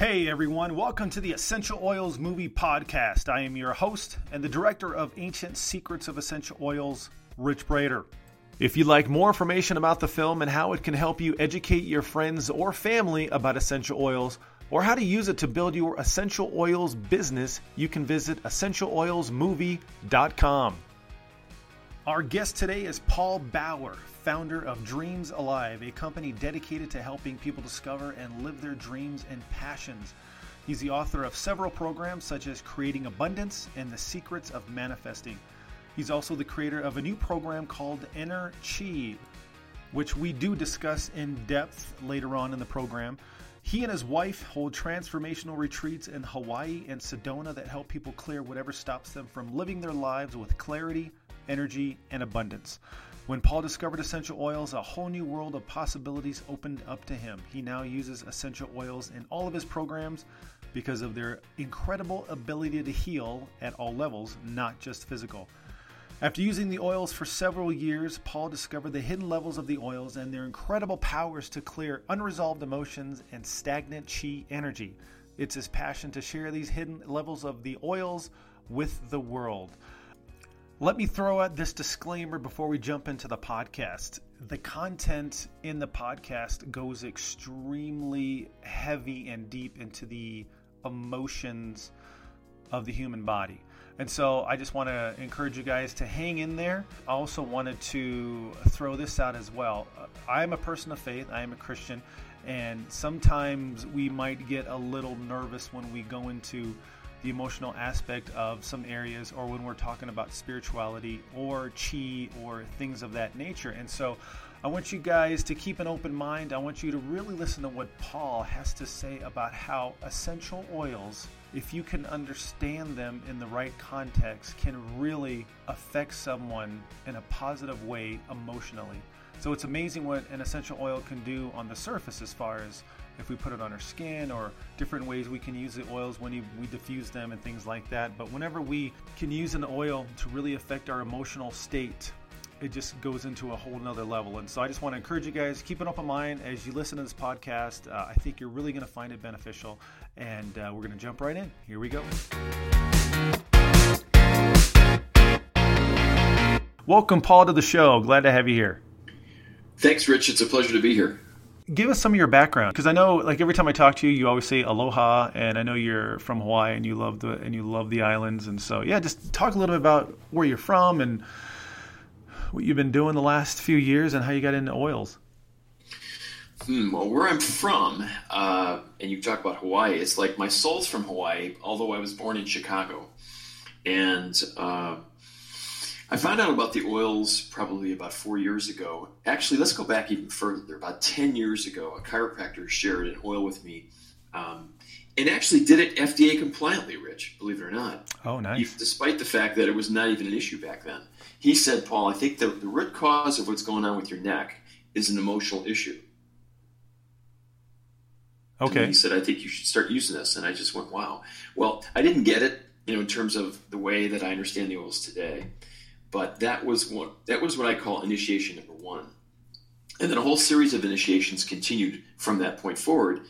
Hey everyone, welcome to the Essential Oils Movie Podcast. I am your host and the director of Ancient Secrets of Essential Oils, Rich Brader. If you'd like more information about the film and how it can help you educate your friends or family about essential oils, or how to use it to build your essential oils business, you can visit essentialoilsmovie.com. Our guest today is Paul Bauer, founder of Dreams Alive, a company dedicated to helping people discover and live their dreams and passions. He's the author of several programs such as Creating Abundance and The Secrets of Manifesting. He's also the creator of a new program called Inner Chi, which we do discuss in depth later on in the program. He and his wife hold transformational retreats in Hawaii and Sedona that help people clear whatever stops them from living their lives with clarity, energy, and abundance. When Paul discovered essential oils, a whole new world of possibilities opened up to him. He now uses essential oils in all of his programs because of their incredible ability to heal at all levels, not just physical. After using the oils for several years, Paul discovered the hidden levels of the oils and their incredible powers to clear unresolved emotions and stagnant chi energy. It's his passion to share these hidden levels of the oils with the world. Let me throw out this disclaimer before we jump into the podcast. The content in the podcast goes extremely heavy and deep into the emotions of the human body. And so I just want to encourage you guys to hang in there. I also wanted to throw this out as well. Uh, I am a person of faith, I am a Christian, and sometimes we might get a little nervous when we go into the emotional aspect of some areas or when we're talking about spirituality or chi or things of that nature. And so I want you guys to keep an open mind. I want you to really listen to what Paul has to say about how essential oils, if you can understand them in the right context, can really affect someone in a positive way emotionally. So it's amazing what an essential oil can do on the surface as far as if we put it on our skin or different ways we can use the oils when we diffuse them and things like that. But whenever we can use an oil to really affect our emotional state, it just goes into a whole nother level. And so I just want to encourage you guys, keep an open mind as you listen to this podcast. Uh, I think you're really going to find it beneficial. And uh, we're going to jump right in. Here we go. Welcome, Paul, to the show. Glad to have you here. Thanks, Rich. It's a pleasure to be here give us some of your background because I know like every time I talk to you, you always say aloha, and I know you're from Hawaii and you love the and you love the islands, and so yeah, just talk a little bit about where you're from and what you've been doing the last few years and how you got into oils. Hmm, well, where I'm from, uh, and you talk about Hawaii, it's like my soul's from Hawaii, although I was born in Chicago, and. Uh, I found out about the oils probably about four years ago. Actually, let's go back even further. About 10 years ago, a chiropractor shared an oil with me um, and actually did it FDA compliantly, Rich, believe it or not. Oh, nice. He, despite the fact that it was not even an issue back then. He said, Paul, I think the, the root cause of what's going on with your neck is an emotional issue. Okay. he said, I think you should start using this. And I just went, wow. Well, I didn't get it, you know, in terms of the way that I understand the oils today. But that was one. That was what I call initiation number one, and then a whole series of initiations continued from that point forward.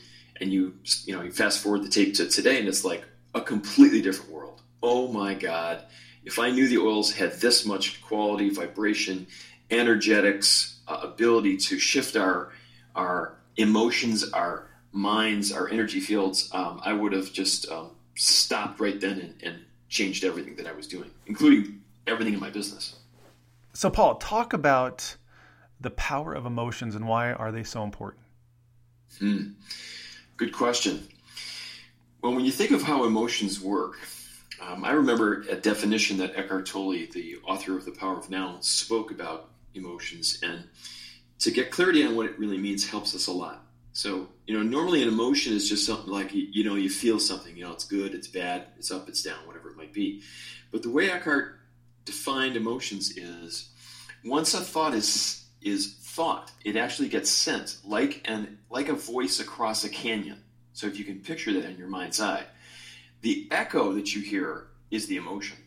And you, you know, you fast forward the tape to today, and it's like a completely different world. Oh my God! If I knew the oils had this much quality, vibration, energetics, uh, ability to shift our our emotions, our minds, our energy fields, um, I would have just um, stopped right then and, and changed everything that I was doing, including everything in my business. So, Paul, talk about the power of emotions and why are they so important? Hmm. Good question. Well, when you think of how emotions work, um, I remember a definition that Eckhart Tolle, the author of The Power of Now, spoke about emotions. And to get clarity on what it really means helps us a lot. So, you know, normally an emotion is just something like, you know, you feel something, you know, it's good, it's bad, it's up, it's down, whatever it might be. But the way Eckhart defined emotions is once a thought is is thought, it actually gets sent like an like a voice across a canyon. So if you can picture that in your mind's eye, the echo that you hear is the emotion.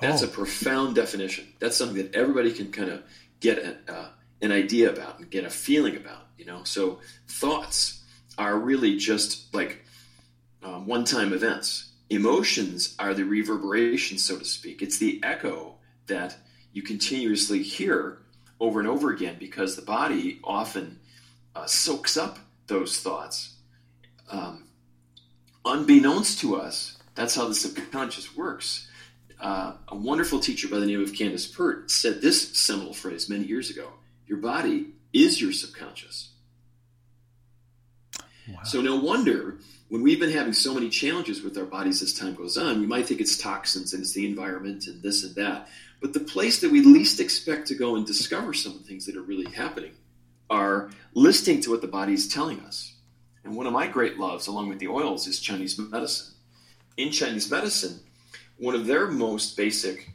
That's a oh. profound definition. That's something that everybody can kind of get a, uh, an idea about and get a feeling about. You know, so thoughts are really just like um, one time events. Emotions are the reverberation, so to speak. It's the echo that you continuously hear over and over again because the body often uh, soaks up those thoughts. Um, unbeknownst to us, that's how the subconscious works. Uh, a wonderful teacher by the name of Candace Pert said this seminal phrase many years ago Your body is your subconscious. Wow. So, no wonder when we've been having so many challenges with our bodies as time goes on, we might think it's toxins and it's the environment and this and that. But the place that we least expect to go and discover some of the things that are really happening are listening to what the body is telling us. And one of my great loves, along with the oils, is Chinese medicine. In Chinese medicine, one of their most basic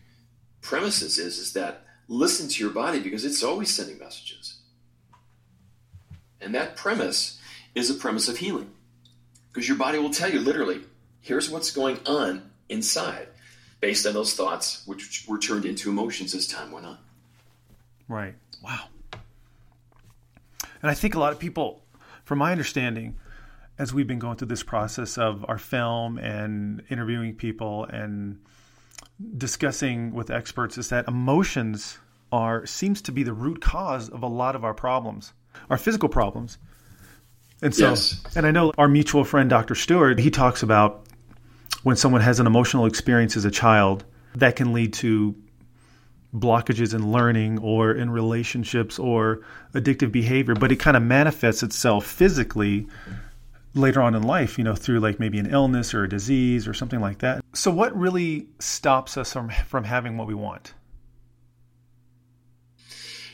premises is, is that listen to your body because it's always sending messages. And that premise is a premise of healing. Because your body will tell you literally, here's what's going on inside based on those thoughts, which were turned into emotions as time went on. Right. Wow. And I think a lot of people, from my understanding, as we've been going through this process of our film and interviewing people and discussing with experts, is that emotions are seems to be the root cause of a lot of our problems, our physical problems. And so, yes. and I know our mutual friend, Dr. Stewart, he talks about when someone has an emotional experience as a child that can lead to blockages in learning or in relationships or addictive behavior, but it kind of manifests itself physically later on in life, you know, through like maybe an illness or a disease or something like that. So what really stops us from from having what we want?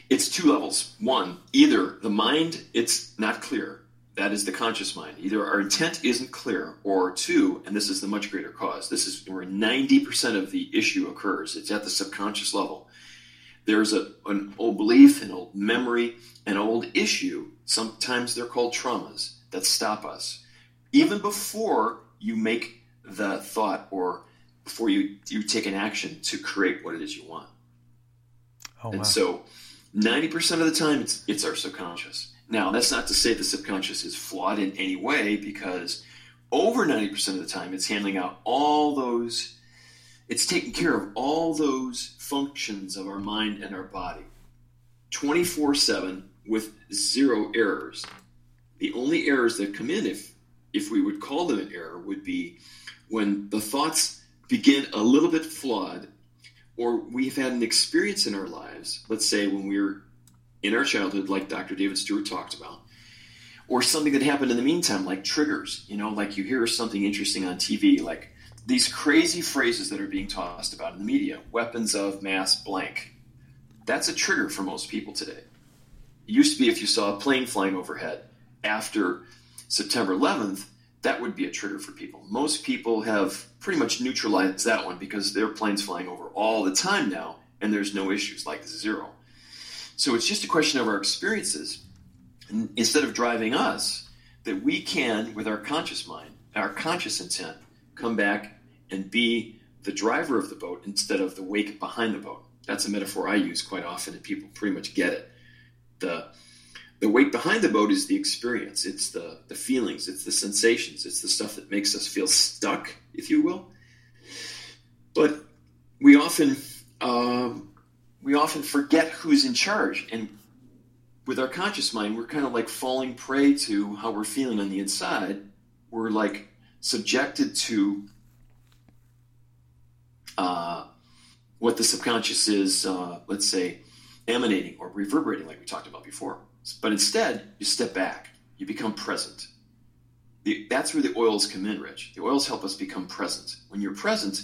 It's two levels. One, either the mind it's not clear. That is the conscious mind. Either our intent isn't clear, or two, and this is the much greater cause. This is where 90% of the issue occurs. It's at the subconscious level there's a, an old belief, an old memory, an old issue. Sometimes they're called traumas that stop us. Even before you make the thought or before you, you take an action to create what it is you want. Oh, and wow. so 90% of the time it's, it's our subconscious. Now, that's not to say the subconscious is flawed in any way because over 90% of the time it's handling out all those it's taking care of all those functions of our mind and our body 24 7 with zero errors. The only errors that come in, if, if we would call them an error, would be when the thoughts begin a little bit flawed or we've had an experience in our lives, let's say when we were in our childhood, like Dr. David Stewart talked about, or something that happened in the meantime, like triggers, you know, like you hear something interesting on TV, like these crazy phrases that are being tossed about in the media weapons of mass blank. That's a trigger for most people today. It used to be if you saw a plane flying overhead after September 11th, that would be a trigger for people. Most people have pretty much neutralized that one because their plane's flying over all the time now and there's no issues like zero. So it's just a question of our experiences And instead of driving us that we can, with our conscious mind, our conscious intent, come back and be the driver of the boat instead of the wake behind the boat. That's a metaphor I use quite often, and people pretty much get it. The the weight behind the boat is the experience. It's the the feelings. It's the sensations. It's the stuff that makes us feel stuck, if you will. But we often uh, we often forget who's in charge, and with our conscious mind, we're kind of like falling prey to how we're feeling on the inside. We're like subjected to uh, what the subconscious is, uh, let's say, emanating or reverberating, like we talked about before. But instead, you step back, you become present. The, that's where the oils come in, Rich. The oils help us become present. When you're present,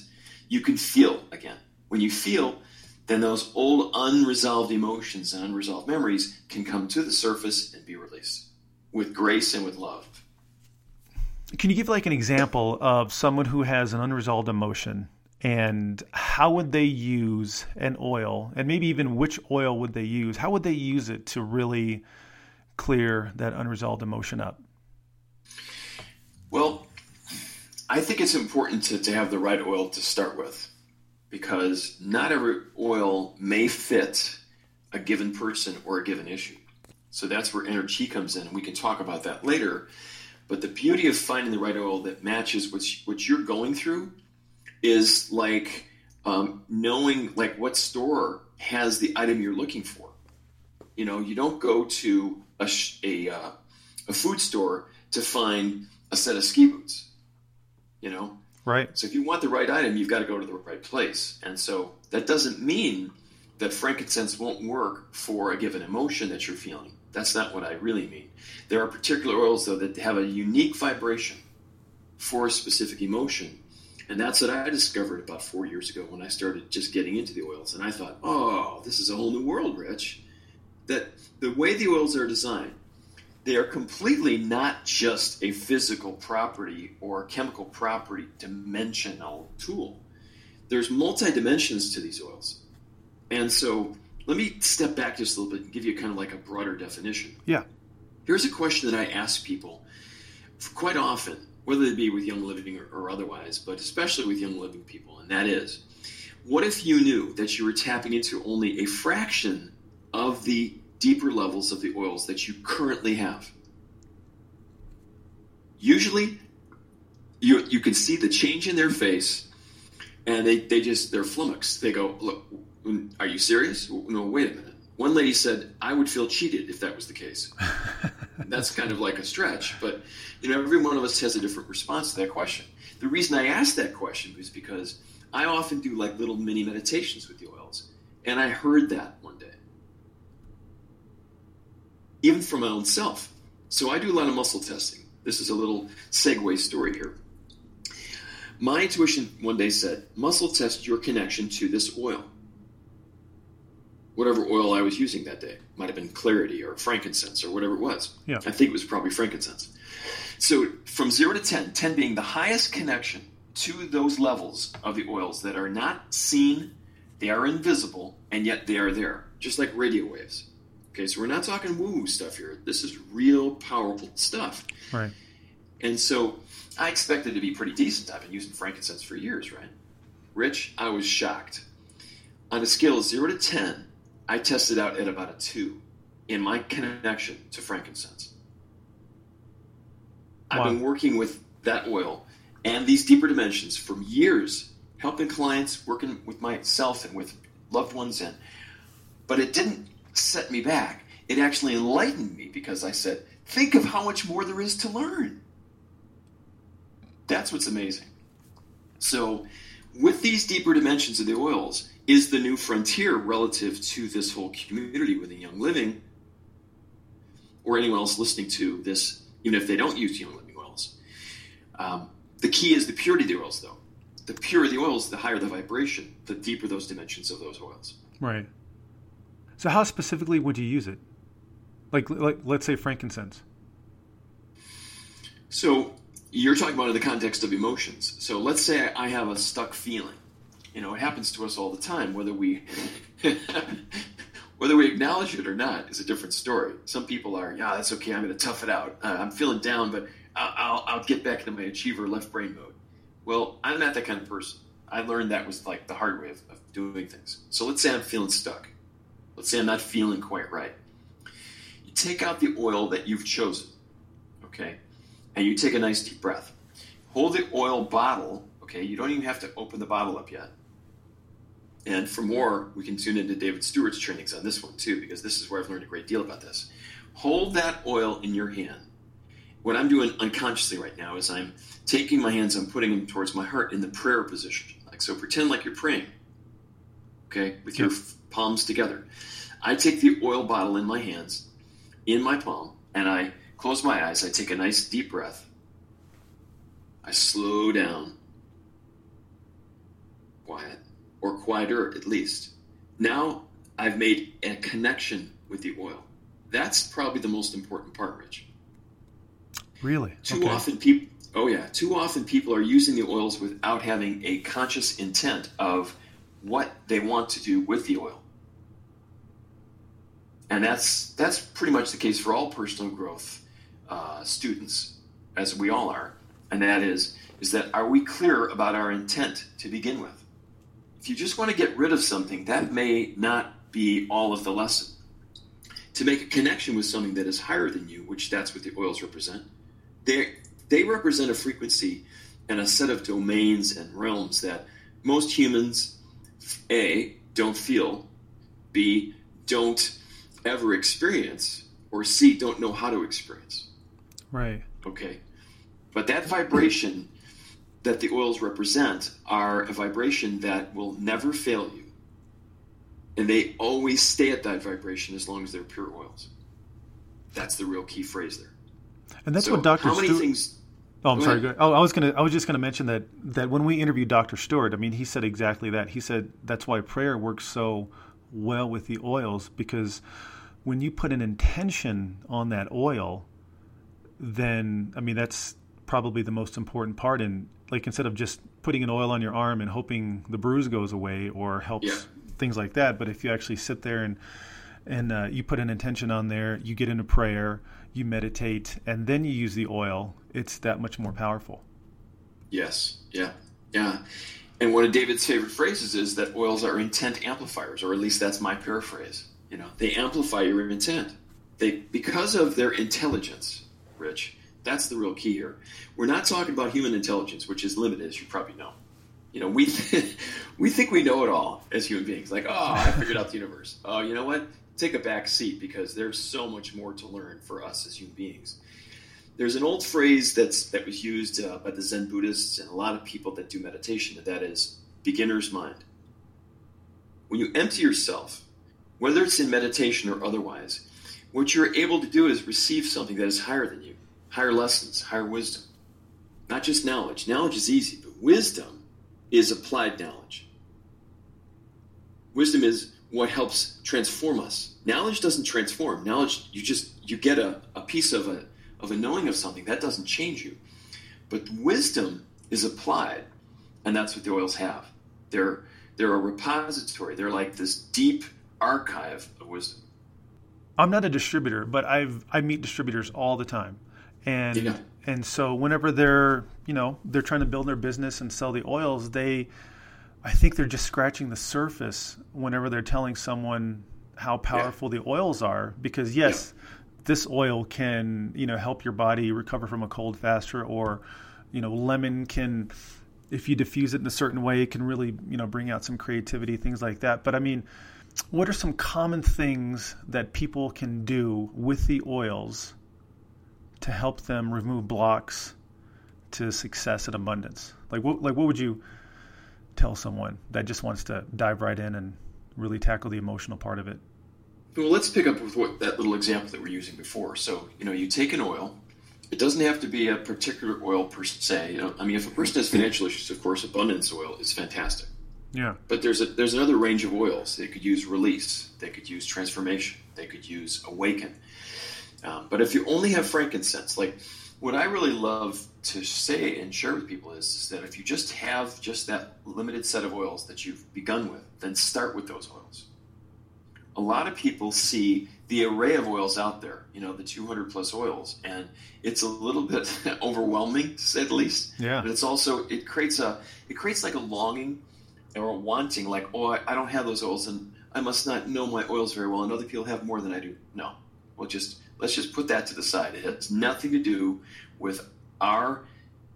you can feel again. When you feel, then those old unresolved emotions and unresolved memories can come to the surface and be released with grace and with love. Can you give like an example of someone who has an unresolved emotion and how would they use an oil and maybe even which oil would they use? How would they use it to really clear that unresolved emotion up? Well i think it's important to, to have the right oil to start with because not every oil may fit a given person or a given issue so that's where Ener-Chi comes in and we can talk about that later But the beauty of finding the right oil that matches what, what you're going through is like um, knowing like what store has the item you're looking for. You know, you don't go to a, a, uh, a food store to find a set of ski boots. You know, right. So if you want the right item, you've got to go to the right place. And so that doesn't mean that frankincense won't work for a given emotion that you're feeling. That's not what I really mean. There are particular oils, though, that have a unique vibration for a specific emotion. And that's what I discovered about four years ago when I started just getting into the oils. And I thought, oh, this is a whole new world, Rich. That the way the oils are designed, they are completely not just a physical property or chemical property dimensional tool. There's multi dimensions to these oils. And so let me step back just a little bit and give you kind of like a broader definition. Yeah. Here's a question that I ask people quite often, whether it be with Young Living or, or otherwise, but especially with Young Living people, and that is what if you knew that you were tapping into only a fraction of the deeper levels of the oils that you currently have? Usually, you, you can see the change in their face and they, they just, they're flummoxed. They go, Look, are you serious? No, wait a minute. One lady said, I would feel cheated if that was the case. That's kind of like a stretch, but you know, every one of us has a different response to that question. The reason I asked that question was because I often do like little mini meditations with the oils, and I heard that one day, even for my own self. So I do a lot of muscle testing. This is a little segue story here. My intuition one day said, muscle test your connection to this oil whatever oil I was using that day. Might have been clarity or frankincense or whatever it was. Yeah. I think it was probably frankincense. So from zero to 10, 10 being the highest connection to those levels of the oils that are not seen, they are invisible, and yet they are there, just like radio waves. Okay, so we're not talking woo woo stuff here. This is real powerful stuff. Right. And so I expected to be pretty decent. I've been using frankincense for years, right? Rich, I was shocked. On a scale of zero to 10, I tested out at about a two in my connection to frankincense. Wow. I've been working with that oil and these deeper dimensions for years, helping clients, working with myself and with loved ones, and but it didn't set me back. It actually enlightened me because I said, think of how much more there is to learn. That's what's amazing. So, with these deeper dimensions of the oils, is the new frontier relative to this whole community within Young Living, or anyone else listening to this, even if they don't use Young Living oils. Um, the key is the purity of the oils, though. The purer the oils, the higher the vibration, the deeper those dimensions of those oils. Right. So, how specifically would you use it? Like, like let's say frankincense. So, you're talking about in the context of emotions. So, let's say I have a stuck feeling you know, it happens to us all the time, whether we whether we acknowledge it or not is a different story. Some people are, yeah, that's okay. I'm going to tough it out. Uh, I'm feeling down, but I'll, I'll, get back into my achiever left brain mode. Well, I'm not that kind of person. I learned that was like the hard way of, of doing things. So let's say I'm feeling stuck. Let's say I'm not feeling quite right. You take out the oil that you've chosen, okay, and you take a nice deep breath. Hold the oil bottle, okay. You don't even have to open the bottle up yet and for more, we can tune into David Stewart's trainings on this one too, because this is where I've learned a great deal about this. Hold that oil in your hand. What I'm doing unconsciously right now is I'm taking my hands, I'm putting them towards my heart in the prayer position. Like so, pretend like you're praying. Okay, with your mm-hmm. Palms together. I take the oil bottle in my hands, in my palm, and I close my eyes. I take a nice deep breath. I slow down. Quiet or quieter at least. Now I've made a connection with the oil. That's probably the most important part, Rich. Really? Too okay. often people oh yeah, too often people are using the oils without having a conscious intent of what they want to do with the oil. And that's that's pretty much the case for all personal growth uh, students, as we all are. And that is is that are we clear about our intent to begin with? if you just want to get rid of something, that may not be all of the lesson. To make a connection with something that is higher than you, which that's what the oils represent, they they represent a frequency and a set of domains and realms that most humans a don't feel, b don't ever experience, or c don't know how to experience. Right. Okay. But that vibration that the oils represent are a vibration that will never fail you. And they always stay at that vibration as long as they're pure oils. That's the real key phrase there. And that's So what Dr. How many Stewart. things? Oh, I'm Go sorry. ahead. Oh, I was gonna. I was just gonna mention that that when we interviewed Dr. Stewart, I mean, he said exactly that. He said that's why prayer works so well with the oils because when you put an intention on that oil, then I mean that's probably the most important part. And like instead of just putting an oil on your arm and hoping the bruise goes away or helps Yeah. things like that, but if you actually sit there and and uh, you put an intention on there, you get into prayer, you meditate, and then you use the oil, it's that much more powerful. Yes. Yeah. Yeah. And one of David's favorite phrases is that oils are intent amplifiers, or at least that's my paraphrase. You know, they amplify your intent. They because of their intelligence, Rich. That's the real key here. We're not talking about human intelligence, which is limited, as you probably know. You know, we we think we know it all as human beings. Like, oh, I figured out the universe. Oh, you know what? Take a back seat because there's so much more to learn for us as human beings. There's an old phrase that's that was used uh, by the Zen Buddhists and a lot of people that do meditation, and that is beginner's mind. When you empty yourself, whether it's in meditation or otherwise, what you're able to do is receive something that is higher than you, higher lessons, higher wisdom. Not just knowledge. Knowledge is easy, but wisdom is applied knowledge. Wisdom is what helps transform us. Knowledge doesn't transform. Knowledge, you just you get a, a piece of a of a knowing of something that doesn't change you. But wisdom is applied, and that's what the oils have. They're they're a repository. They're like this deep archive of wisdom. I'm not a distributor, but I've I meet distributors all the time, and Yeah. and so whenever they're you know they're trying to build their business and sell the oils, they I think they're just scratching the surface whenever they're telling someone how powerful the oils are. Because yes, this oil can you know help your body recover from a cold faster, or you know lemon can if you diffuse it in a certain way, it can really you know bring out some creativity, things like that. But I mean what are some common things that people can do with the oils to help them remove blocks to success and abundance? Like what like what would you tell someone that just wants to dive right in and really tackle the emotional part of it? Well, let's pick up with what that little example that we're using before. So, you know, you take an oil. It doesn't have to be a particular oil per se. You know, I mean, if a person has financial issues, of course, abundance oil is fantastic. Yeah. But there's a, there's another range of oils. They could use release. They could use transformation. They could use awaken. Um, but if you only have frankincense, like what I really love to say and share with people is, is that if you just have just that limited set of oils that you've begun with, then start with those oils. A lot of people see the array of oils out there, you know, the 200 plus oils, and it's a little bit overwhelming to say the least. Yeah. But it's also it creates a it creates like a longing or wanting, like oh I, I don't have those oils and I must not know my oils very well, and other people have more than I do. No, well just let's just put that to the side. It has nothing to do with our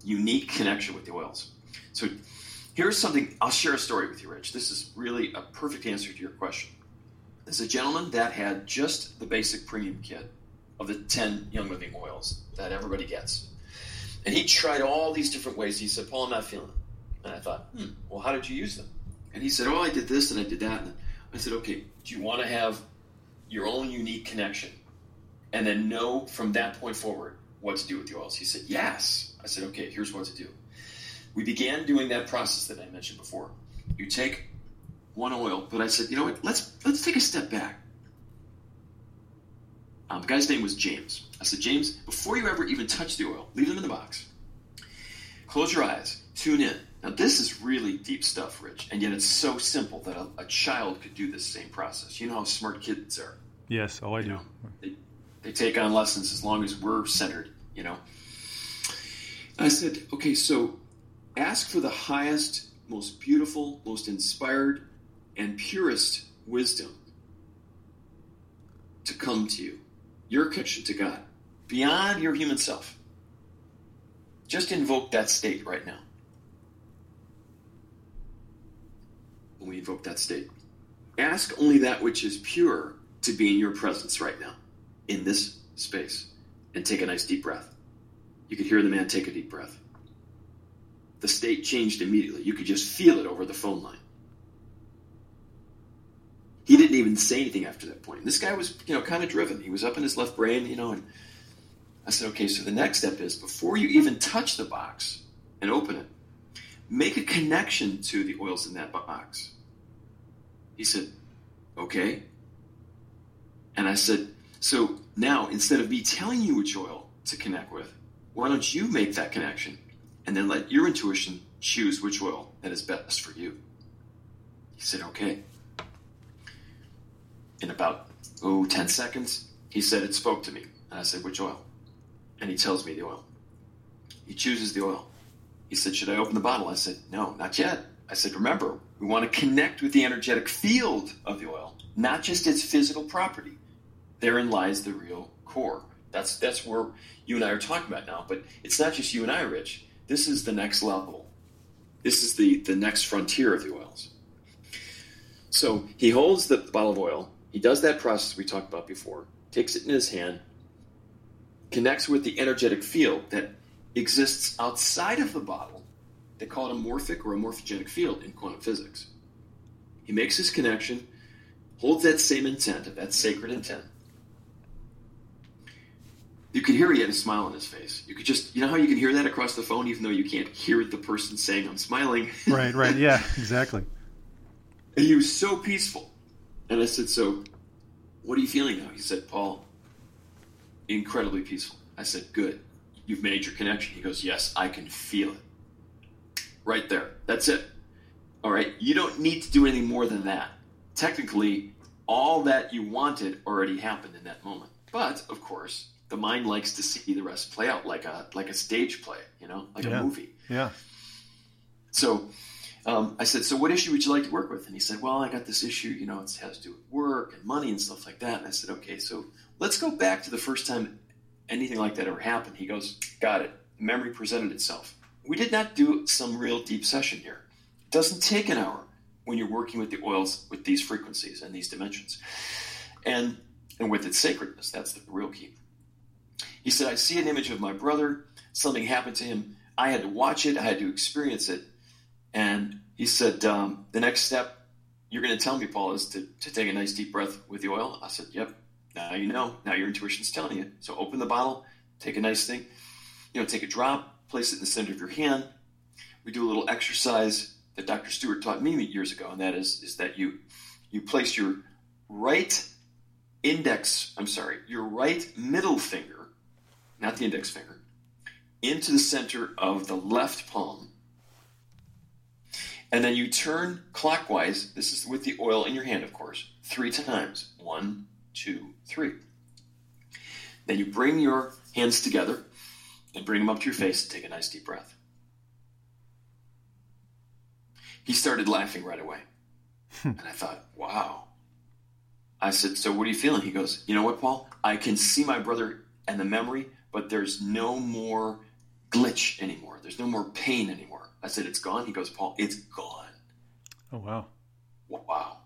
unique connection with the oils. So here's something I'll share a story with you, Rich. This is really a perfect answer to your question. There's a gentleman that had just the basic premium kit of the 10 Young Living oils that everybody gets. And he tried all these different ways. He said, Paul, I'm not feeling it. And I thought, hmm, well, how did you use them? And he said, oh, I did this and I did that. And I said, okay, do you want to have your own unique connection and then know from that point forward what to do with the oils? He said, yes. I said, okay, here's what to do. We began doing that process that I mentioned before. You take one oil, but I said, you know what? Let's let's take a step back. Um, the guy's name was James. I said, James, before you ever even touch the oil, leave them in the box. Close your eyes. Tune in. Now, this is really deep stuff, Rich, and yet it's so simple that a, a child could do this same process. You know how smart kids are. Yes, oh I You do. know, they, they take on lessons as long as we're centered, you know. I said, okay, so ask for the highest, most beautiful, most inspired, and purest wisdom to come to you. Your connection to God, beyond your human self. Just invoke that state right now. When we invoke that state, ask only that which is pure to be in your presence right now, in this space, and take a nice deep breath. You could hear the man take a deep breath. The state changed immediately. You could just feel it over the phone line. He didn't even say anything after that point. This guy was, you know, kind of driven. He was up in his left brain, you know, and I said, okay, so the next step is before you even touch the box and open it, make a connection to the oils in that box. He said, okay. And I said, so now instead of me telling you which oil to connect with, why don't you make that connection and then let your intuition choose which oil that is best for you? He said, okay. In about, oh, 10 seconds, he said it spoke to me. And I said, which oil? And he tells me the oil. He chooses the oil. He said, should I open the bottle? I said, no, not yet. I said, remember, we want to connect with the energetic field of the oil, not just its physical property. Therein lies the real core. That's that's where you and I are talking about now. But it's not just you and I, Rich. This is the next level. This is the the next frontier of the oils. So he holds the, the bottle of oil. He does that process we talked about before. Takes it in his hand. Connects with the energetic field that exists outside of the bottle. They call it a morphic or a morphogenic field in quantum physics. He makes his connection, holds that same intent, that sacred intent, you could hear he had a smile on his face. You could just, you know how you can hear that across the phone, even though you can't hear the person saying, I'm smiling? Right, right. Yeah, exactly. and he was so peaceful. And I said, So, what are you feeling now? He said, Paul, incredibly peaceful. I said, Good. You've made your connection. He goes, Yes, I can feel it. Right there. That's it. All right. You don't need to do anything more than that. Technically, all that you wanted already happened in that moment. But, of course, the mind likes to see the rest play out like a like a stage play, you know, like yeah. a movie. Yeah. So um, I said, so what issue would you like to work with? And he said, well, I got this issue, you know, it has to do with work and money and stuff like that. And I said, okay, so let's go back to the first time anything like that ever happened. He goes, got it. Memory presented itself. We did not do some real deep session here. It doesn't take an hour when you're working with the oils with these frequencies and these dimensions. And and with its sacredness, that's the real key. He said, I see an image of my brother. Something happened to him. I had to watch it, I had to experience it. And he said, um, The next step you're going to tell me, Paul, is to, to take a nice deep breath with the oil. I said, Yep. Now you know. Now your intuition's telling you. So open the bottle, take a nice thing, you know, take a drop, place it in the center of your hand. We do a little exercise that Dr. Stewart taught me years ago, and that is, is that you you place your right index, I'm sorry, your right middle finger not the index finger, into the center of the left palm. And then you turn clockwise, this is with the oil in your hand, of course, three times. One, two, three. Then you bring your hands together and bring them up to your face and take a nice deep breath. He started laughing right away. Hmm. and I thought, wow. I said, So what are you feeling? He goes, You know what, Paul? I can see my brother and the memory but there's no more glitch anymore. There's no more pain anymore. I said, It's gone. He goes, Paul, it's gone. Oh, wow. Wow.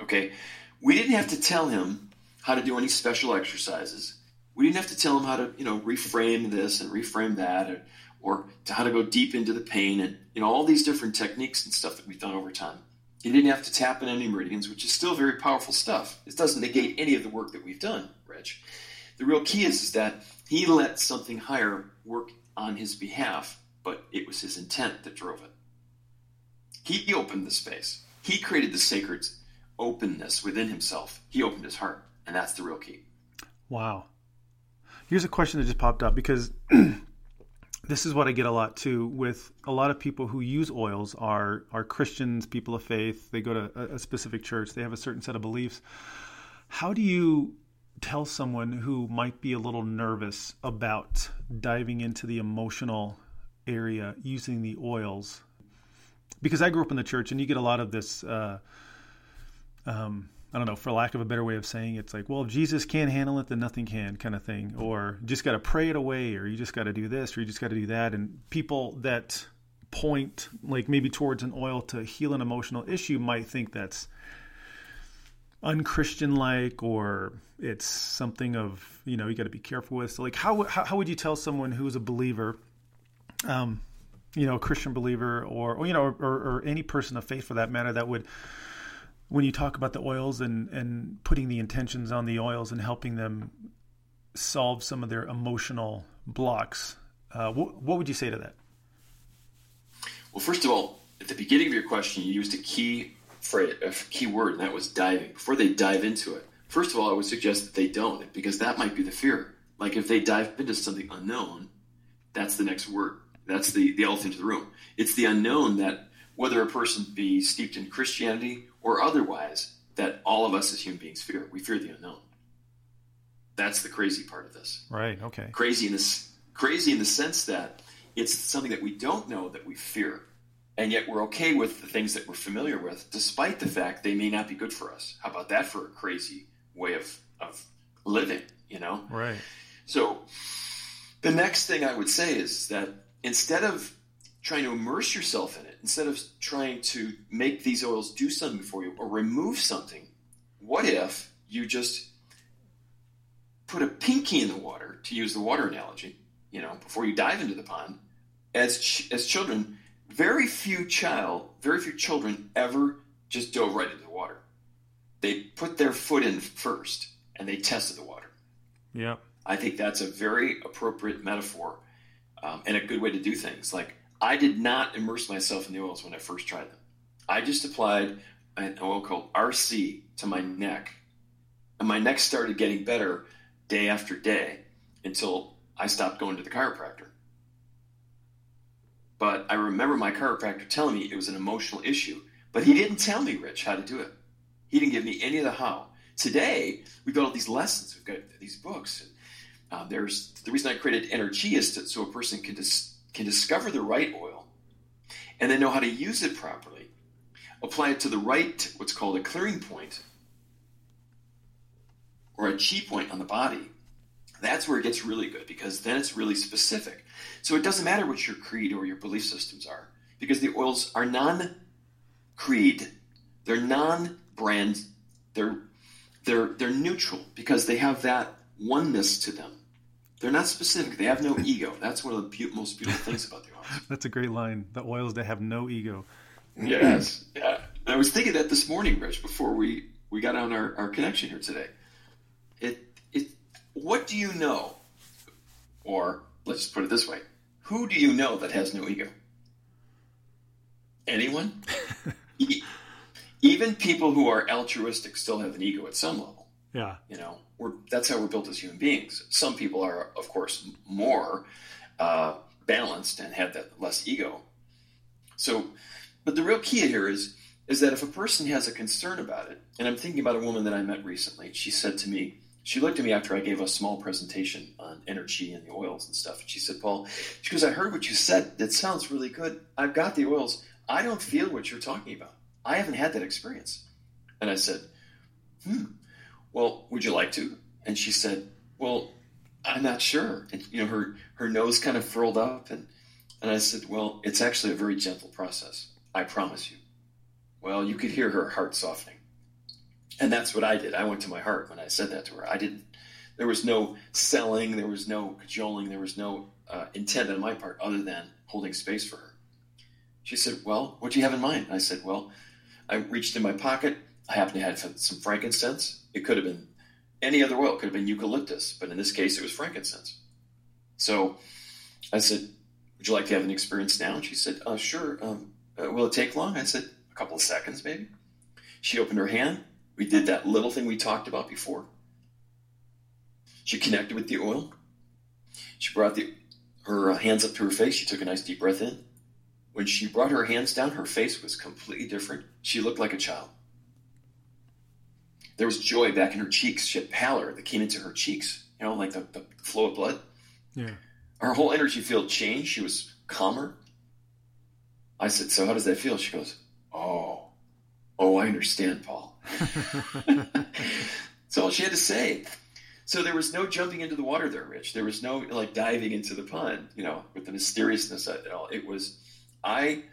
Okay. We didn't have to tell him how to do any special exercises. We didn't have to tell him how to, you know, reframe this and reframe that or, or to how to go deep into the pain and, you know, all these different techniques and stuff that we've done over time. He didn't have to tap in any meridians, which is still very powerful stuff. It doesn't negate any of the work that we've done, Rich. The real key is, is that he let something higher work on his behalf, but it was his intent that drove it. He opened the space. He created the sacred openness within himself. He opened his heart, and that's the real key. Wow. Here's a question that just popped up because this is what I get a lot too with a lot of people who use oils are are Christians, people of faith. They go to a, a specific church. They have a certain set of beliefs. How do you tell someone who might be a little nervous about diving into the emotional area using the oils? Because I grew up in the church, and you get a lot of this. Uh, um, I don't know, for lack of a better way of saying it, it's like, well, if Jesus can't handle it, then nothing can, kind of thing. Or just got to pray it away, or you just got to do this, or you just got to do that. And people that point, like maybe towards an oil to heal an emotional issue, might think that's unchristian like, or it's something of, you know, you got to be careful with. So, like, how, how, how would you tell someone who's a believer, um, you know, a Christian believer, or, or you know, or, or any person of faith for that matter, that would when you talk about the oils and and putting the intentions on the oils and helping them solve some of their emotional blocks, uh, what, what would you say to that? Well, first of all, at the beginning of your question, you used a key phrase, a key word, and that was diving. Before they dive into it, first of all, I would suggest that they don't, because that might be the fear. Like if they dive into something unknown, that's the next word. That's the, the elephant in the room. It's the unknown that whether a person be steeped in Christianity or otherwise, that all of us as human beings fear. We fear the unknown. That's the crazy part of this. Right. Okay. Crazy in this crazy in the sense that it's something that we don't know that we fear. And yet we're okay with the things that we're familiar with, despite the fact they may not be good for us. How about that for a crazy way of, of living, you know? Right. So the next thing I would say is that instead of trying to immerse yourself in it, instead of trying to make these oils do something for you or remove something, what if you just put a pinky in the water, to use the water analogy, you know, before you dive into the pond? As, ch- as children, very few child, very few children ever just dove right into the water. They put their foot in first and they tested the water. Yeah. I think that's a very appropriate metaphor um, and a good way to do things. Like I did not immerse myself in the oils when I first tried them. I just applied an oil called RC to my neck, and my neck started getting better day after day until I stopped going to the chiropractor. But I remember my chiropractor telling me it was an emotional issue, but he didn't tell me, Rich, how to do it. He didn't give me any of the how. Today, we've got all these lessons, we've got these books. And, uh, there's the reason I created Ener-Chi is to, so a person can dis, can discover the right oil and then know how to use it properly, apply it to the right, what's called a clearing point or a chi point on the body. That's where it gets really good because then it's really specific. So it doesn't matter what your creed or your belief systems are because the oils are non creed, they're non brand, they're, they're, they're neutral because they have that oneness to them. They're not specific. They have no ego. That's one of the be- most beautiful things about the oils. That's a great line. The oils that have no ego. Yes. Yeah. I was thinking that this morning, Rich, before we, we got on our, our connection here today. It it what do you know? Or let's just put it this way. Who do you know that has no ego? Anyone? even people who are altruistic still have an ego at some level. Yeah. You know, we're, that's how we're built as human beings. Some people are, of course, more uh, balanced and have that less ego. So, but the real key here is is that if a person has a concern about it, and I'm thinking about a woman that I met recently. She said to me, she looked at me after I gave a small presentation on energy and the oils and stuff, and she said, "Paul, she goes, I heard what you said. That sounds really good. I've got the oils. I don't feel what you're talking about. I haven't had that experience." And I said, "Hmm." Well, would you like to? And she said, well, I'm not sure. And, you know, her, her nose kind of furled up. And, and I said, well, it's actually a very gentle process. I promise you. Well, you could hear her heart softening. And that's what I did. I went to my heart when I said that to her. I didn't, there was no selling, there was no cajoling, there was no uh, intent on my part other than holding space for her. She said, well, what do you have in mind? I said, well, I reached in my pocket. I happened to have some frankincense it could have been any other oil. It could have been eucalyptus, but in this case, it was frankincense. So I said, "Would you like to have an experience now?" And she said, uh, "Sure." Um, uh, will it take long? I said, "A couple of seconds, maybe." She opened her hand. We did that little thing we talked about before. She connected with the oil. She brought the, her uh, hands up to her face. She took a nice deep breath in. When she brought her hands down, her face was completely different. She looked like a child. There was joy back in her cheeks. She had pallor that came into her cheeks, you know, like the, the flow of blood. Yeah. Her whole energy field changed. She was calmer. I said, So how does that feel? She goes, Oh, oh, I understand, Paul. That's all she had to say. So there was no jumping into the water there, Rich. There was no like diving into the pond, you know, with the mysteriousness of it all. It was, I,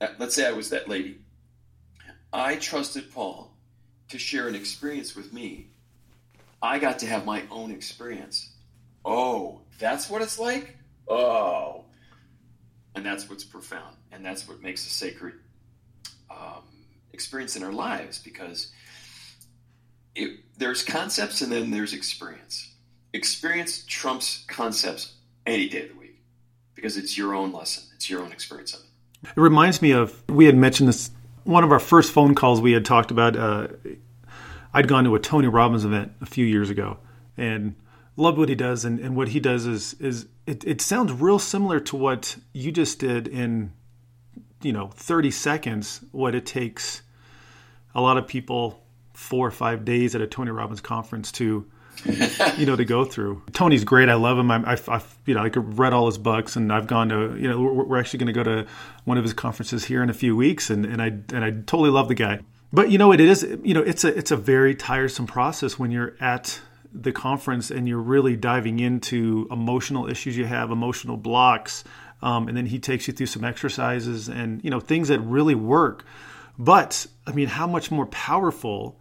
uh, let's say I was that lady. I trusted Paul to share an experience with me. I got to have my own experience. Oh, that's what it's like? Oh. And that's what's profound. And that's what makes a sacred um, experience in our lives because it, there's concepts and then there's experience. Experience trumps concepts any day of the week because it's your own lesson, it's your own experience of it. It reminds me of, we had mentioned this, one of our first phone calls we had talked about. Uh, I'd gone to a Tony Robbins event a few years ago and loved what he does. And, and what he does is, is it, it sounds real similar to what you just did in, you know, 30 seconds, what it takes a lot of people four or five days at a Tony Robbins conference to, you know, to go through. Tony's great. I love him. I, I, you know, I read all his books, and I've gone to, you know, we're, we're actually going to go to one of his conferences here in a few weeks, and, and I and I totally love the guy. But you know, what it is, you know, it's a it's a very tiresome process when you're at the conference and you're really diving into emotional issues you have, emotional blocks, um, and then he takes you through some exercises and you know things that really work. But I mean, how much more powerful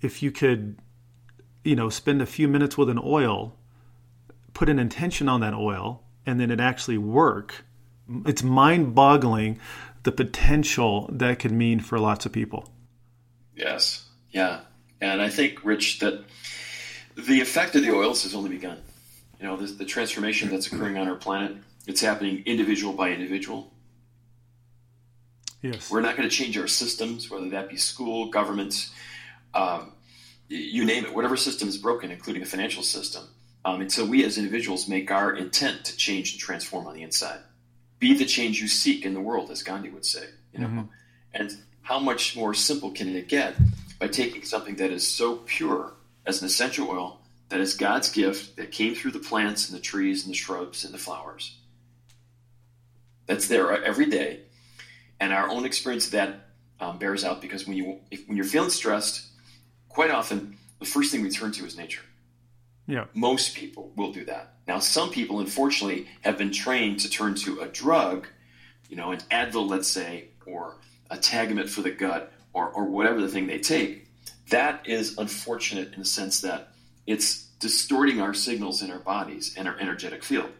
if you could, you know, spend a few minutes with an oil, put an intention on that oil, and then it actually work. It's mind-boggling the potential that could mean for lots of people. Yes. Yeah. And I think, Rich, that the effect of the oils has only begun. You know, the, the transformation that's occurring on our planet, it's happening individual by individual. Yes. We're not going to change our systems, whether that be school, government, um, you name it, whatever system is broken, including a financial system, um, so, we as individuals make our intent to change and transform on the inside. Be the change you seek in the world, as Gandhi would say. You know, mm-hmm. and how much more simple can it get by taking something that is so pure as an essential oil that is God's gift that came through the plants and the trees and the shrubs and the flowers. That's there every day, and our own experience of that um, bears out because when you if, when you're feeling stressed, quite often the first thing we turn to is nature. Yeah. Most people will do that. Now, some people, unfortunately, have been trained to turn to a drug, you know, an Advil, let's say, or a Tagamet for the gut, or, or whatever the thing they take. That is unfortunate in the sense that it's distorting our signals in our bodies and our energetic field.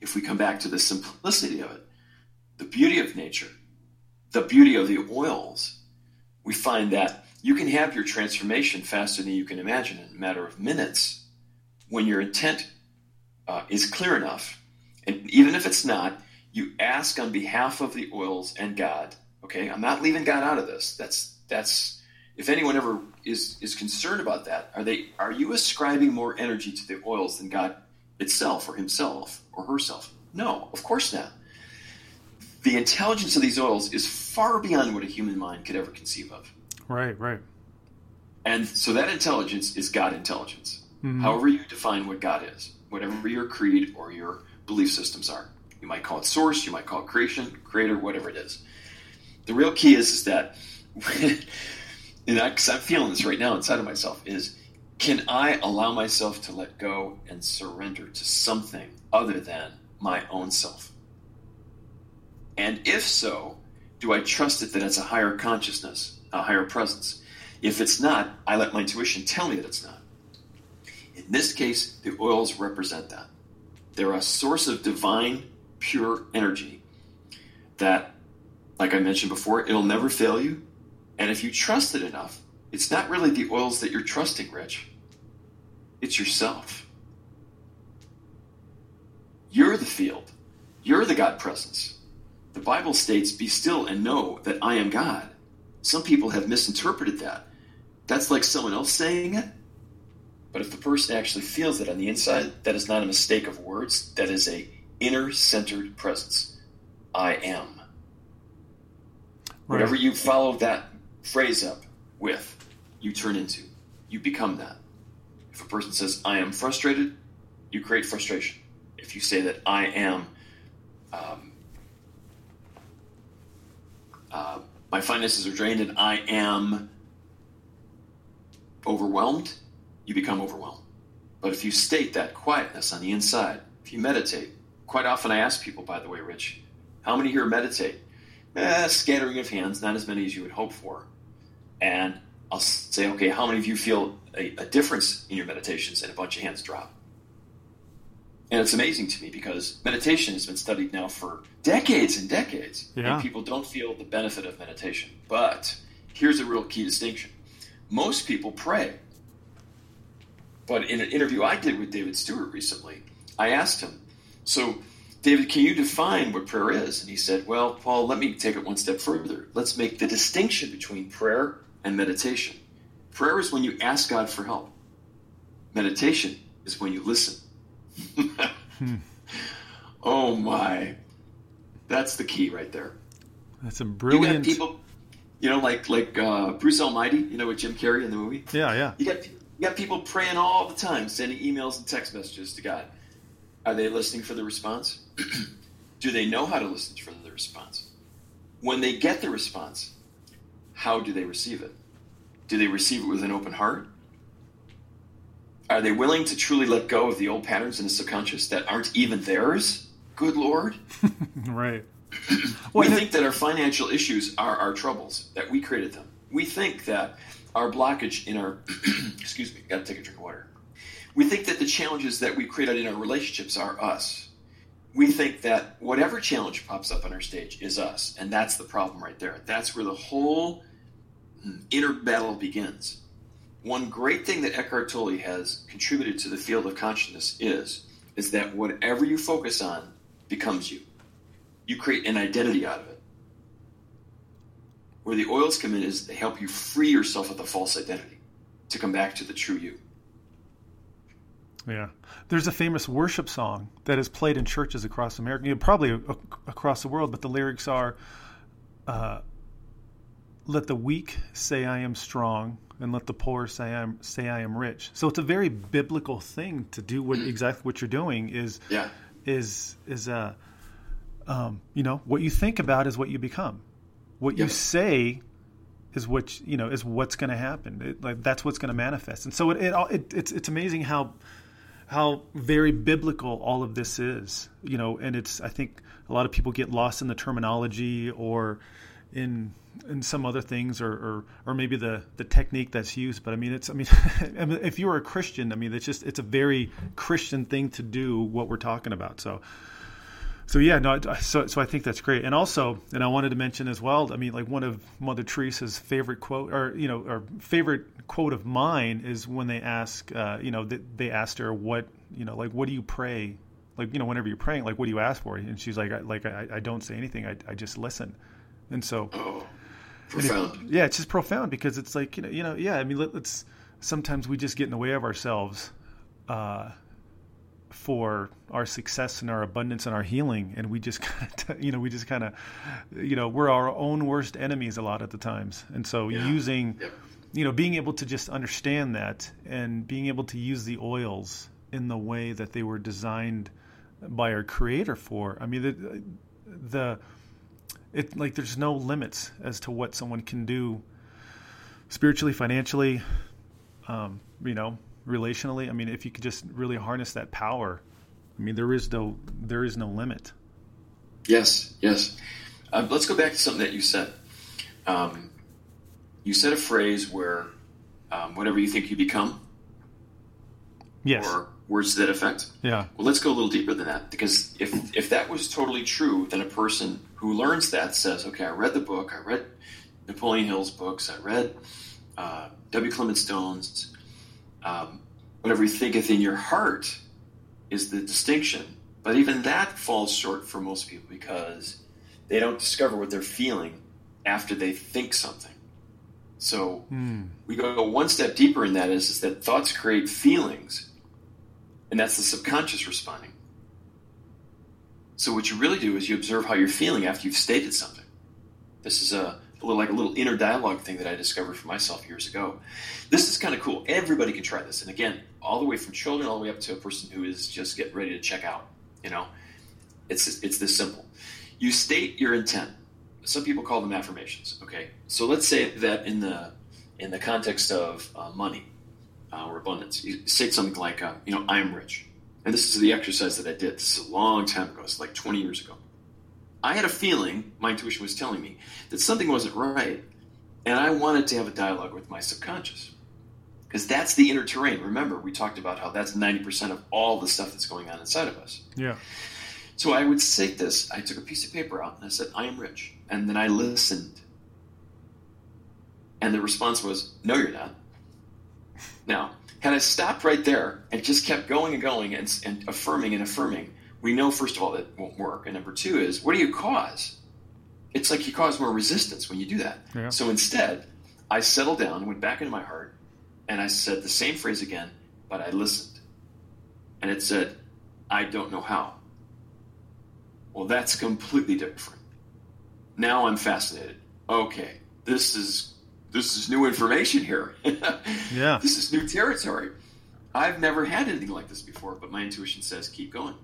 If we come back to the simplicity of it, the beauty of nature, the beauty of the oils, we find that you can have your transformation faster than you can imagine in a matter of minutes when your intent uh, is clear enough. And even if it's not, you ask on behalf of the oils and God. Okay, I'm not leaving God out of this. That's that's if anyone ever is is concerned about that, are they are you ascribing more energy to the oils than God itself or himself or herself? No, of course not. The intelligence of these oils is far beyond what a human mind could ever conceive of. Right, right. And so that intelligence is God intelligence. Mm-hmm. However you define what God is, whatever your creed or your belief systems are. You might call it source, you might call it creation, creator, whatever it is. The real key is, is that, because I'm feeling this right now inside of myself, is can I allow myself to let go and surrender to something other than my own self? And if so, do I trust it that it's a higher consciousness a higher presence. If it's not, I let my intuition tell me that it's not. In this case, the oils represent that. They're a source of divine, pure energy that, like I mentioned before, it'll never fail you. And if you trust it enough, it's not really the oils that you're trusting, Rich. It's yourself. You're the field. You're the God presence. The Bible states, Be still and know that I am God. Some people have misinterpreted that. That's like someone else saying it. But if the person actually feels it on the inside, that is not a mistake of words. That is a inner centered presence. I am. Right. Whatever you follow that phrase up with, you turn into. You become that. If a person says, I am frustrated, you create frustration. If you say that I am um, uh, my finances are drained and I am overwhelmed, you become overwhelmed. But if you state that quietness on the inside, if you meditate, quite often I ask people, by the way, Rich, how many here meditate? Eh, scattering of hands, not as many as you would hope for. And I'll say, okay, how many of you feel a, a difference in your meditations? And a bunch of hands drop. And it's amazing to me because meditation has been studied now for decades and decades. Yeah. And people don't feel the benefit of meditation. But here's a real key distinction most people pray. But in an interview I did with David Stewart recently, I asked him, So, David, can you define what prayer is? And he said, Well, Paul, let me take it one step further. Let's make the distinction between prayer and meditation. Prayer is when you ask God for help, meditation is when you listen. Hmm. Oh, my. That's the key right there. That's a brilliant. You got people, you know, like like uh, Bruce Almighty, you know, with Jim Carrey in the movie. Yeah, yeah. You got you got people praying all the time, sending emails and text messages to God. Are they listening for the response? do they know how to listen for the response? When they get the response, how do they receive it? Do they receive it with an open heart? Are they willing to truly let go of the old patterns in the subconscious that aren't even theirs? Good Lord. right. we think that our financial issues are our troubles, that we created them. We think that our blockage in our, excuse me, gotta take a drink of water. We think that the challenges that we created in our relationships are us. We think that whatever challenge pops up on our stage is us, and that's the problem right there. That's where the whole mm, inner battle begins. One great thing that Eckhart Tolle has contributed to the field of consciousness is, is that whatever you focus on becomes you you create an identity out of it. Where the oils come in is they help you free yourself of the false identity to come back to the true you. Yeah. There's a famous worship song that is played in churches across America, probably across the world, but the lyrics are uh, let the weak say I am strong and let the poor say I am say I am rich. So it's a very biblical thing to do what exactly what you're doing is yeah. is is uh um, you know, what you think about is what you become. What you say is what you know is what's going to happen. It, like that's what's going to manifest. And so it, it, it, it's it's amazing how how very biblical all of this is. You know, and it's I think a lot of people get lost in the terminology or in in some other things or, or or maybe the the technique that's used but i mean it's i mean if you're a christian i mean it's just it's a very christian thing to do what we're talking about. So so yeah, no, so so I think that's great, and also, and I wanted to mention as well. I mean, like one of Mother Teresa's favorite quote, or you know, or favorite quote of mine is when they ask, uh, you know, they, they asked her what, you know, like what do you pray, like you know, whenever you're praying, like what do you ask for, and she's like, I, like I, I don't say anything, I, I just listen, and so, oh, profound, it, yeah, it's just profound because it's like you know, you know, yeah, I mean, let, us sometimes we just get in the way of ourselves. Uh, for our success and our abundance and our healing and we just kind of you know we just kind of you know we're our own worst enemies a lot of the times and so yeah. using you know being able to just understand that and being able to use the oils in the way that they were designed by our creator for i mean the the it like there's no limits as to what someone can do spiritually financially um, you know relationally. I mean, if you could just really harness that power, I mean, there is no there is no limit. Yes, yes. Uh, let's go back to something that you said. Um, you said a phrase where um, whatever you think you become. Yes. Or words to that effect. Yeah. Well, let's go a little deeper than that because if if that was totally true, then a person who learns that says, "Okay, I read the book. I read Napoleon Hill's books. I read uh, W. Clement Stone's um, whatever you thinketh in your heart is the distinction. But even that falls short for most people because they don't discover what they're feeling after they think something. So mm. we go one step deeper in that is, is that thoughts create feelings, and that's the subconscious responding. So what you really do is you observe how you're feeling after you've stated something. This is a a little like a little inner dialogue thing that I discovered for myself years ago. This is kind of cool. Everybody can try this, and again, all the way from children all the way up to a person who is just getting ready to check out. You know, it's it's this simple. You state your intent. Some people call them affirmations. Okay, so let's say that in the in the context of uh, money, uh, or abundance. You say something like, uh, you know, I'm rich. And this is the exercise that I did. This is a long time ago. It's like 20 years ago. I had a feeling, my intuition was telling me, that something wasn't right. And I wanted to have a dialogue with my subconscious. Because that's the inner terrain. Remember, we talked about how that's 90% of all the stuff that's going on inside of us. Yeah. So I would say this. I took a piece of paper out and I said, I am rich. And then I listened. And the response was, No, you're not. Now, had I stopped right there and just kept going and going and, and affirming and affirming, we know, first of all, that won't work. And number two is, what do you cause? It's like you cause more resistance when you do that. Yeah. So instead, I settled down, went back into my heart, and I said the same phrase again, but I listened. And it said, I don't know how. Well, that's completely different. Now I'm fascinated. Okay, this is this is new information here. yeah. This is new territory. I've never had anything like this before, but my intuition says keep going.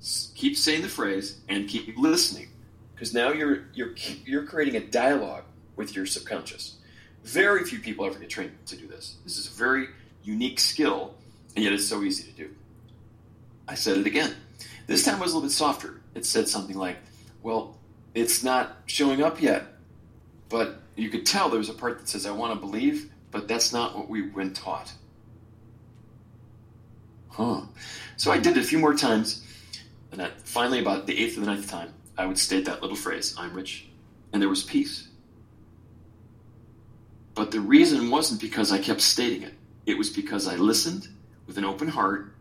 S- Keep saying the phrase and keep listening. Because now you're you're you're creating a dialogue with your subconscious. Very few people ever get trained to do this. This is a very unique skill, and yet it's so easy to do. I said it again. This time it was a little bit softer. It said something like, Well, it's not showing up yet. But you could tell there was a part that says, I want to believe, but that's not what we've been taught. Huh. So I did it a few more times, and finally, about the eighth or the ninth time, I would state that little phrase, I'm rich, and there was peace. But the reason wasn't because I kept stating it. It was because I listened with an open heart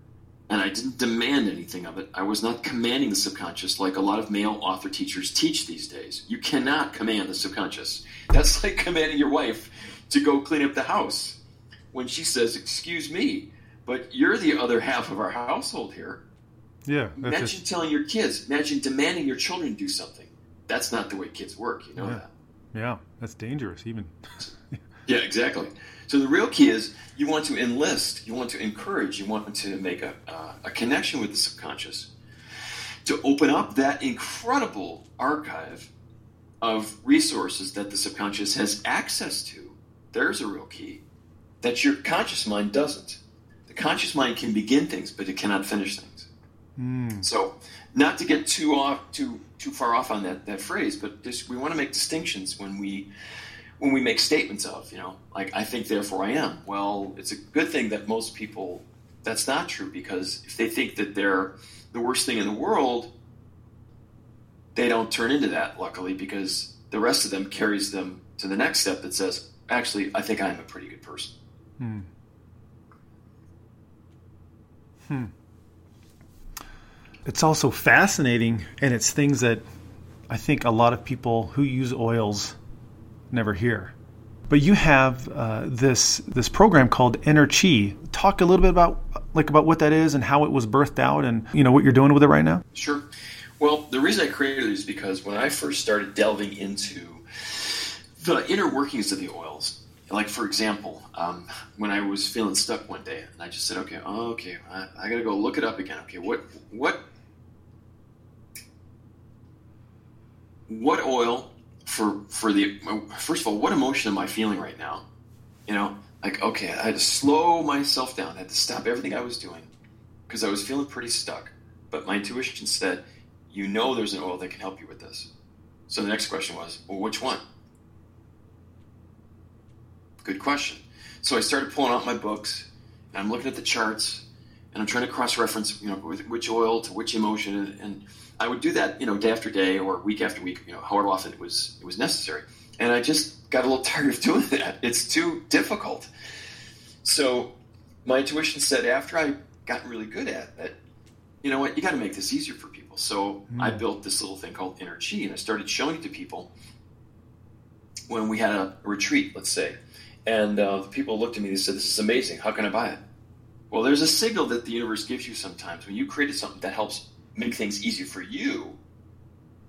and I didn't demand anything of it. I was not commanding the subconscious like a lot of male author teachers teach these days. You cannot command the subconscious. That's like commanding your wife to go clean up the house when she says, Excuse me, but you're the other half of our household here. Yeah. Imagine just, telling your kids, imagine demanding your children do something. That's not the way kids work, you know Yeah. that. yeah. That's dangerous. Even. Yeah, exactly. So the real key is you want to enlist, you want to encourage, you want to make a, uh, a connection with the subconscious to open up that incredible archive of resources that the subconscious has access to. There's a real key that your conscious mind doesn't. The conscious mind can begin things, but it cannot finish things. Mm. So, not to get too off, too too far off on that that phrase, but just we want to make distinctions when we when we make statements of, you know, like I think therefore I am. Well, it's a good thing that most people that's not true because if they think that they're the worst thing in the world, they don't turn into that. Luckily, because the rest of them carries them to the next step that says, actually, I think I'm a pretty good person. Hmm. Hmm. It's also fascinating, and it's things that I think a lot of people who use oils never hear. But you have uh, this this program called Ener-Chi. Talk a little bit about like about what that is and how it was birthed out, and you know what you're doing with it right now. Sure. Well, the reason I created it is because when I first started delving into the inner workings of the oils, like for example, um, when I was feeling stuck one day, and I just said, "Okay, okay, I, I got to go look it up again. Okay, what what what oil for for the first of all, what emotion am I feeling right now? You know, like okay, I had to slow myself down. I had to stop everything I was doing because I was feeling pretty stuck. But my intuition said, you know, there's an oil that can help you with this. So the next question was, well, which one? Good question. So I started pulling out my books, and I'm looking at the charts, and I'm trying to cross-reference, you know, with which oil to which emotion, and, and I would do that, you know, day after day or week after week, you know, however often it was it was necessary. And I just got a little tired of doing that. It's too difficult. So my intuition said after I got really good at it, you know what, you got to make this easier for people. So I built this little thing called Ener-Chi, and I started showing it to people when we had a, retreat, let's say. And uh, the people looked at me and said, This is amazing. How can I buy it? Well, there's a signal that the universe gives you sometimes when you created something that helps make things easier for you.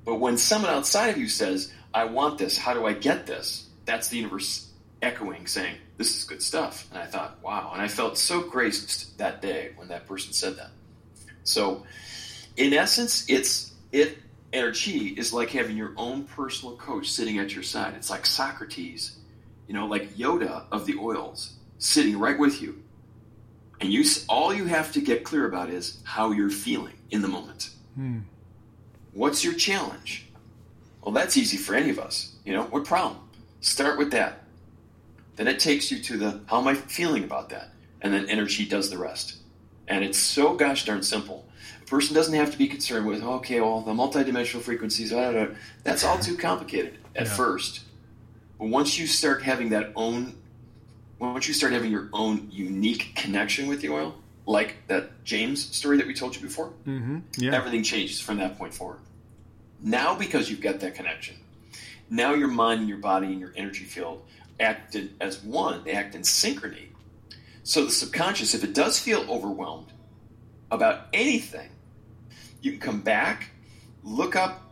But when someone outside of you says, I want this, how do I get this? That's the universe echoing, saying, This is good stuff. And I thought, wow. And I felt so graced that day when that person said that. So, in essence, it's it Ener-Chi is like having your own personal coach sitting at your side. It's like Socrates, you know, like Yoda of the oils, sitting right with you. And you all you have to get clear about is how you're feeling in the moment. Hmm. What's your challenge? Well, that's easy for any of us. You know, what problem? Start with that. Then it takes you to the how am I feeling about that? And then Ener-Chi does the rest. And it's so gosh darn simple. A person doesn't have to be concerned with, okay, well, the multidimensional frequencies, blah, blah, blah. that's all too complicated at yeah. first. But once you start having that own, once you start having your own unique connection with the oil, like that James story that we told you before, mm-hmm. yeah. everything changes from that point forward. Now, because you've got that connection, now your mind and your body and your energy field act as one, they act in synchrony so the subconscious, if it does feel overwhelmed about anything, you can come back, look up,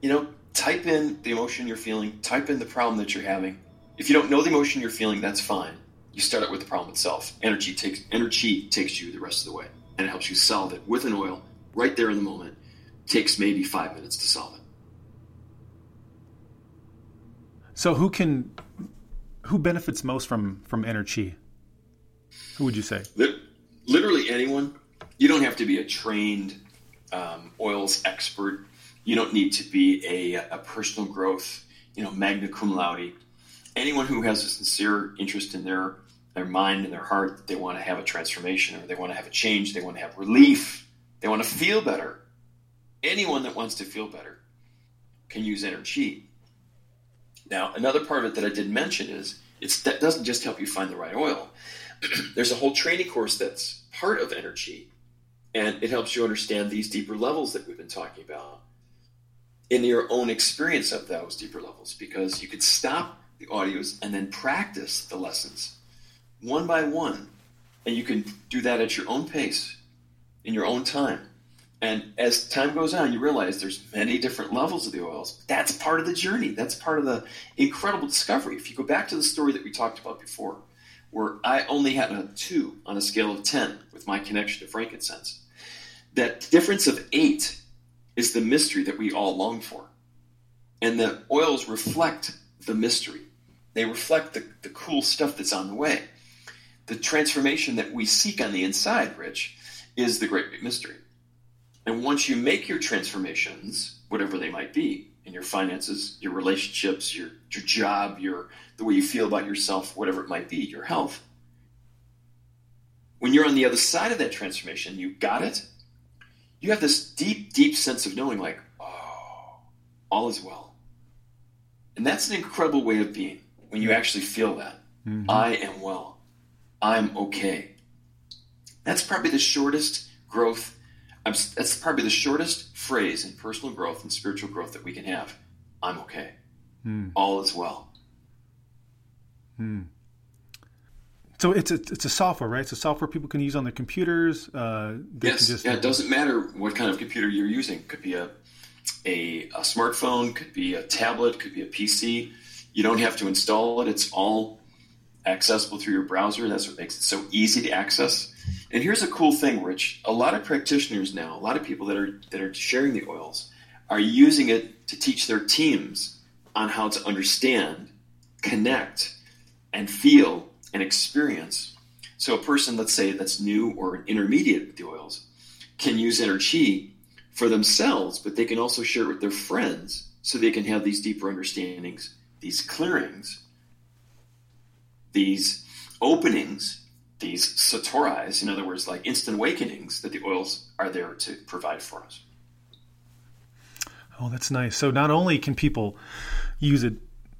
you know, type in the emotion you're feeling, type in the problem that you're having. If you don't know the emotion you're feeling, that's fine. You start out with the problem itself. Ener-Chi takes Ener-Chi takes you the rest of the way, and it helps you solve it with an oil right there in the moment. takes maybe five minutes to solve it. So who can who benefits most from from Ener-Chi? Who would you say? Literally anyone. You don't have to be a trained um, oils expert. You don't need to be a, a personal growth, you know, magna cum laude. Anyone who has a sincere interest in their their mind and their heart, they want to have a transformation or they want to have a change, they want to have relief, they want to feel better. Anyone that wants to feel better can use Ener-Chi. Now, another part of it that I did mention is it's, that doesn't just help you find the right oil. There's a whole training course that's part of Ener-Chi, and it helps you understand these deeper levels that we've been talking about in your own experience of those deeper levels because you could stop the audios and then practice the lessons one by one. And you can do that at your own pace, in your own time. And as time goes on, you realize there's many different levels of the oils. That's part of the journey. That's part of the incredible discovery. If you go back to the story that we talked about before, where I only had a two on a scale of 10 with my connection to frankincense, that difference of eight is the mystery that we all long for. And the oils reflect the mystery. They reflect the, the cool stuff that's on the way. The transformation that we seek on the inside, Rich, is the great big mystery. And once you make your transformations, whatever they might be, in your finances, your relationships, your, your job, your the way you feel about yourself, whatever it might be, your health. When you're on the other side of that transformation, you got it. You have this deep, deep sense of knowing, like, oh, all is well. And that's an incredible way of being when you actually feel that. Mm-hmm. I am well. I'm okay. That's probably the shortest growth I'm, that's probably the shortest phrase in personal growth and spiritual growth that we can have. I'm okay. Hmm. All is well. Hmm. So it's a it's a software, right? It's a software people can use on their computers. Uh, yes, just... yeah. It doesn't matter what kind of computer you're using. It could be a, a a smartphone, could be a tablet, could be a PC. You don't have to install it. It's all accessible through your browser. That's what makes it so easy to access. And here's a cool thing, Rich. A lot of practitioners now, a lot of people that are that are sharing the oils, are using it to teach their teams on how to understand, connect, and feel and experience. So a person, let's say, that's new or intermediate with the oils, can use Ener-Chi for themselves, but they can also share it with their friends so they can have these deeper understandings, these clearings, these openings, these satoris, in other words, like instant awakenings that the oils are there to provide for us. Oh, that's nice. So not only can people use it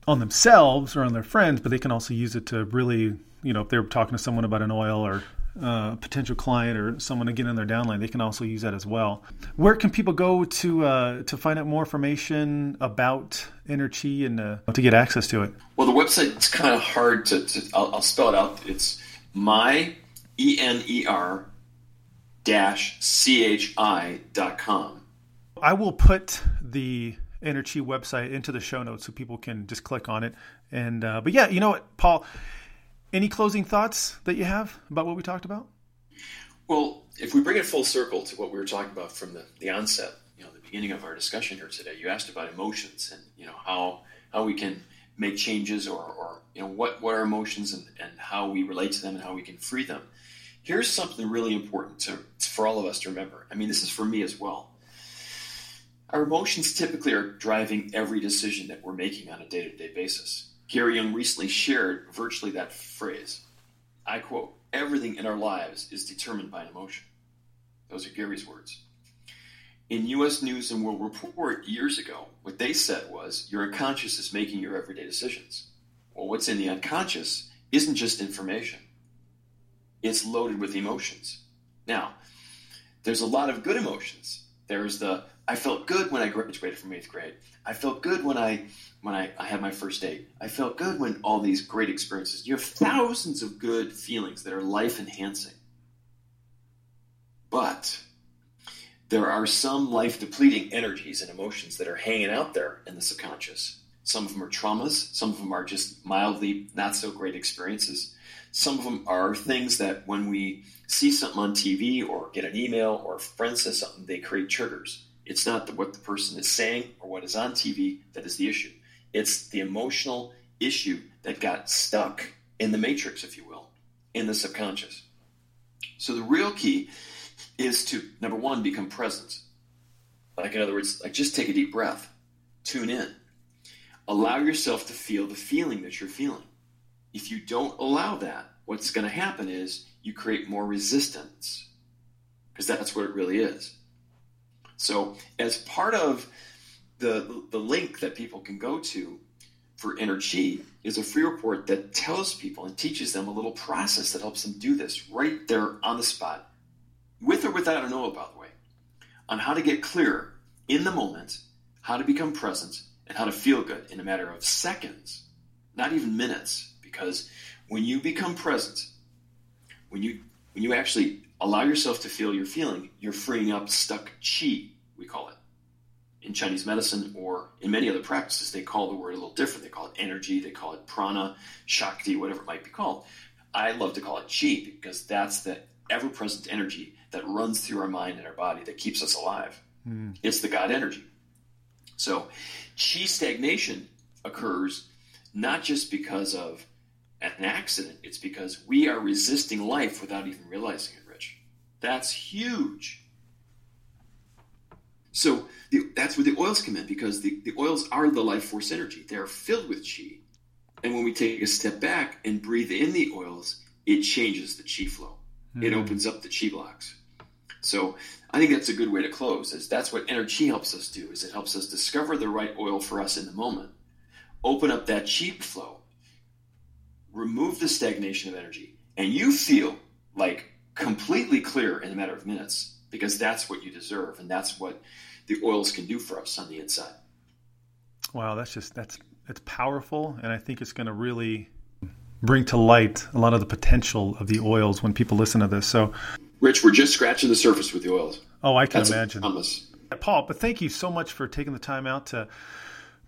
on themselves or on their friends, but they can also use it to really, you know, if they're talking to someone about an oil or uh, a potential client or someone to get in their downline, they can also use that as well. Where can people go to uh, to find out more information about Ener-Chi and uh, to get access to it? Well, the website it's kind of hard to. to I'll, I'll, spell it out. It's my e n e r dash c h i dot com. I will put the Ener-Chi website into the show notes so people can just click on it. And uh, but yeah, you know what, Paul. Any closing thoughts that you have about what we talked about? Well, if we bring it full circle to what we were talking about from the, the onset, you know, the beginning of our discussion here today, you asked about emotions and you know how how we can make changes or, or you know what what are emotions and, and how we relate to them and how we can free them. Here's something really important to, for all of us to remember. I mean, this is for me as well. Our emotions typically are driving every decision that we're making on a day to day basis. Gary Young recently shared virtually that phrase. I quote, everything in our lives is determined by an emotion. Those are Gary's words. In US News and World Report years ago, what they said was your unconscious is making your everyday decisions. Well, what's in the unconscious isn't just information, it's loaded with emotions. Now, there's a lot of good emotions. There's the I felt good when I graduated from eighth grade. I felt good when I when I, I had my first date. I felt good when all these great experiences. You have thousands of good feelings that are life enhancing. But there are some life depleting energies and emotions that are hanging out there in the subconscious. Some of them are traumas, some of them are just mildly not so great experiences. Some of them are things that when we see something on TV or get an email or a friend says something, they create triggers. It's not the, what the person is saying or what is on TV that is the issue. It's the emotional issue that got stuck in the matrix, if you will, in the subconscious. So the real key is to, number one, become present. Like, in other words, like just take a deep breath, tune in, allow yourself to feel the feeling that you're feeling. If you don't allow that, what's going to happen is you create more resistance because that's what it really is. So, as part of the, the link that people can go to for Ener-Chi is a free report that tells people and teaches them a little process that helps them do this right there on the spot, with or without an oil, by the way, on how to get clear in the moment, how to become present, and how to feel good in a matter of seconds, not even minutes. Because when you become present, when you when you actually allow yourself to feel your feeling, you're freeing up stuck chi, we call it. In Chinese medicine or in many other practices, they call the word a little different. They call it energy, they call it prana, shakti, whatever it might be called. I love to call it chi because that's the ever present energy that runs through our mind and our body that keeps us alive. Mm. It's the God energy. So, chi stagnation occurs not just because of an accident, it's because we are resisting life without even realizing it. That's huge. So the, that's where the oils come in because the, the oils are the life force energy. They are filled with chi. And when we take a step back and breathe in the oils, it changes the chi flow. Mm. It hmm. opens up the chi blocks. So I think that's a good way to close. Is that's what Ener-Chi helps us do. Is it helps us discover the right oil for us in the moment, open up that chi flow, remove the stagnation of energy, and you feel like completely clear in a matter of minutes because that's what you deserve and that's what the oils can do for us on the inside. Wow, that's just that's it's powerful and I think it's going to really bring to light a lot of the potential of the oils when people listen to this. So Rich, we're just scratching the surface with the oils. Oh, I can that's imagine. Paul, but thank you so much for taking the time out to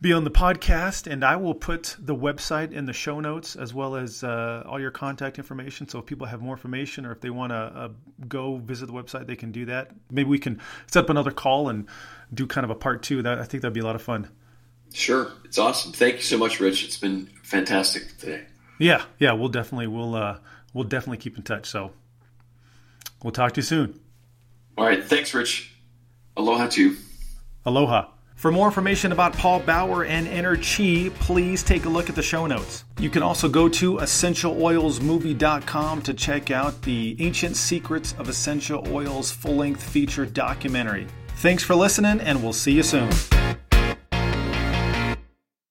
be on the podcast, and I will put the website in the show notes as well as uh, all your contact information. So if people have more information or if they want to uh, go visit the website, they can do that. Maybe we can set up another call and do kind of a part two. That I think that'd be a lot of fun. Sure, it's awesome. Thank you so much, Rich. It's been fantastic today. Yeah, yeah, we'll definitely we'll uh, we'll definitely keep in touch. So we'll talk to you soon. All right, thanks, Rich. Aloha to you. Aloha. For more information about Paul Bauer and Ener-Chi, please take a look at the show notes. You can also go to essentialoilsmovie.com to check out the Ancient Secrets of Essential Oils full length feature documentary. Thanks for listening, and we'll see you soon.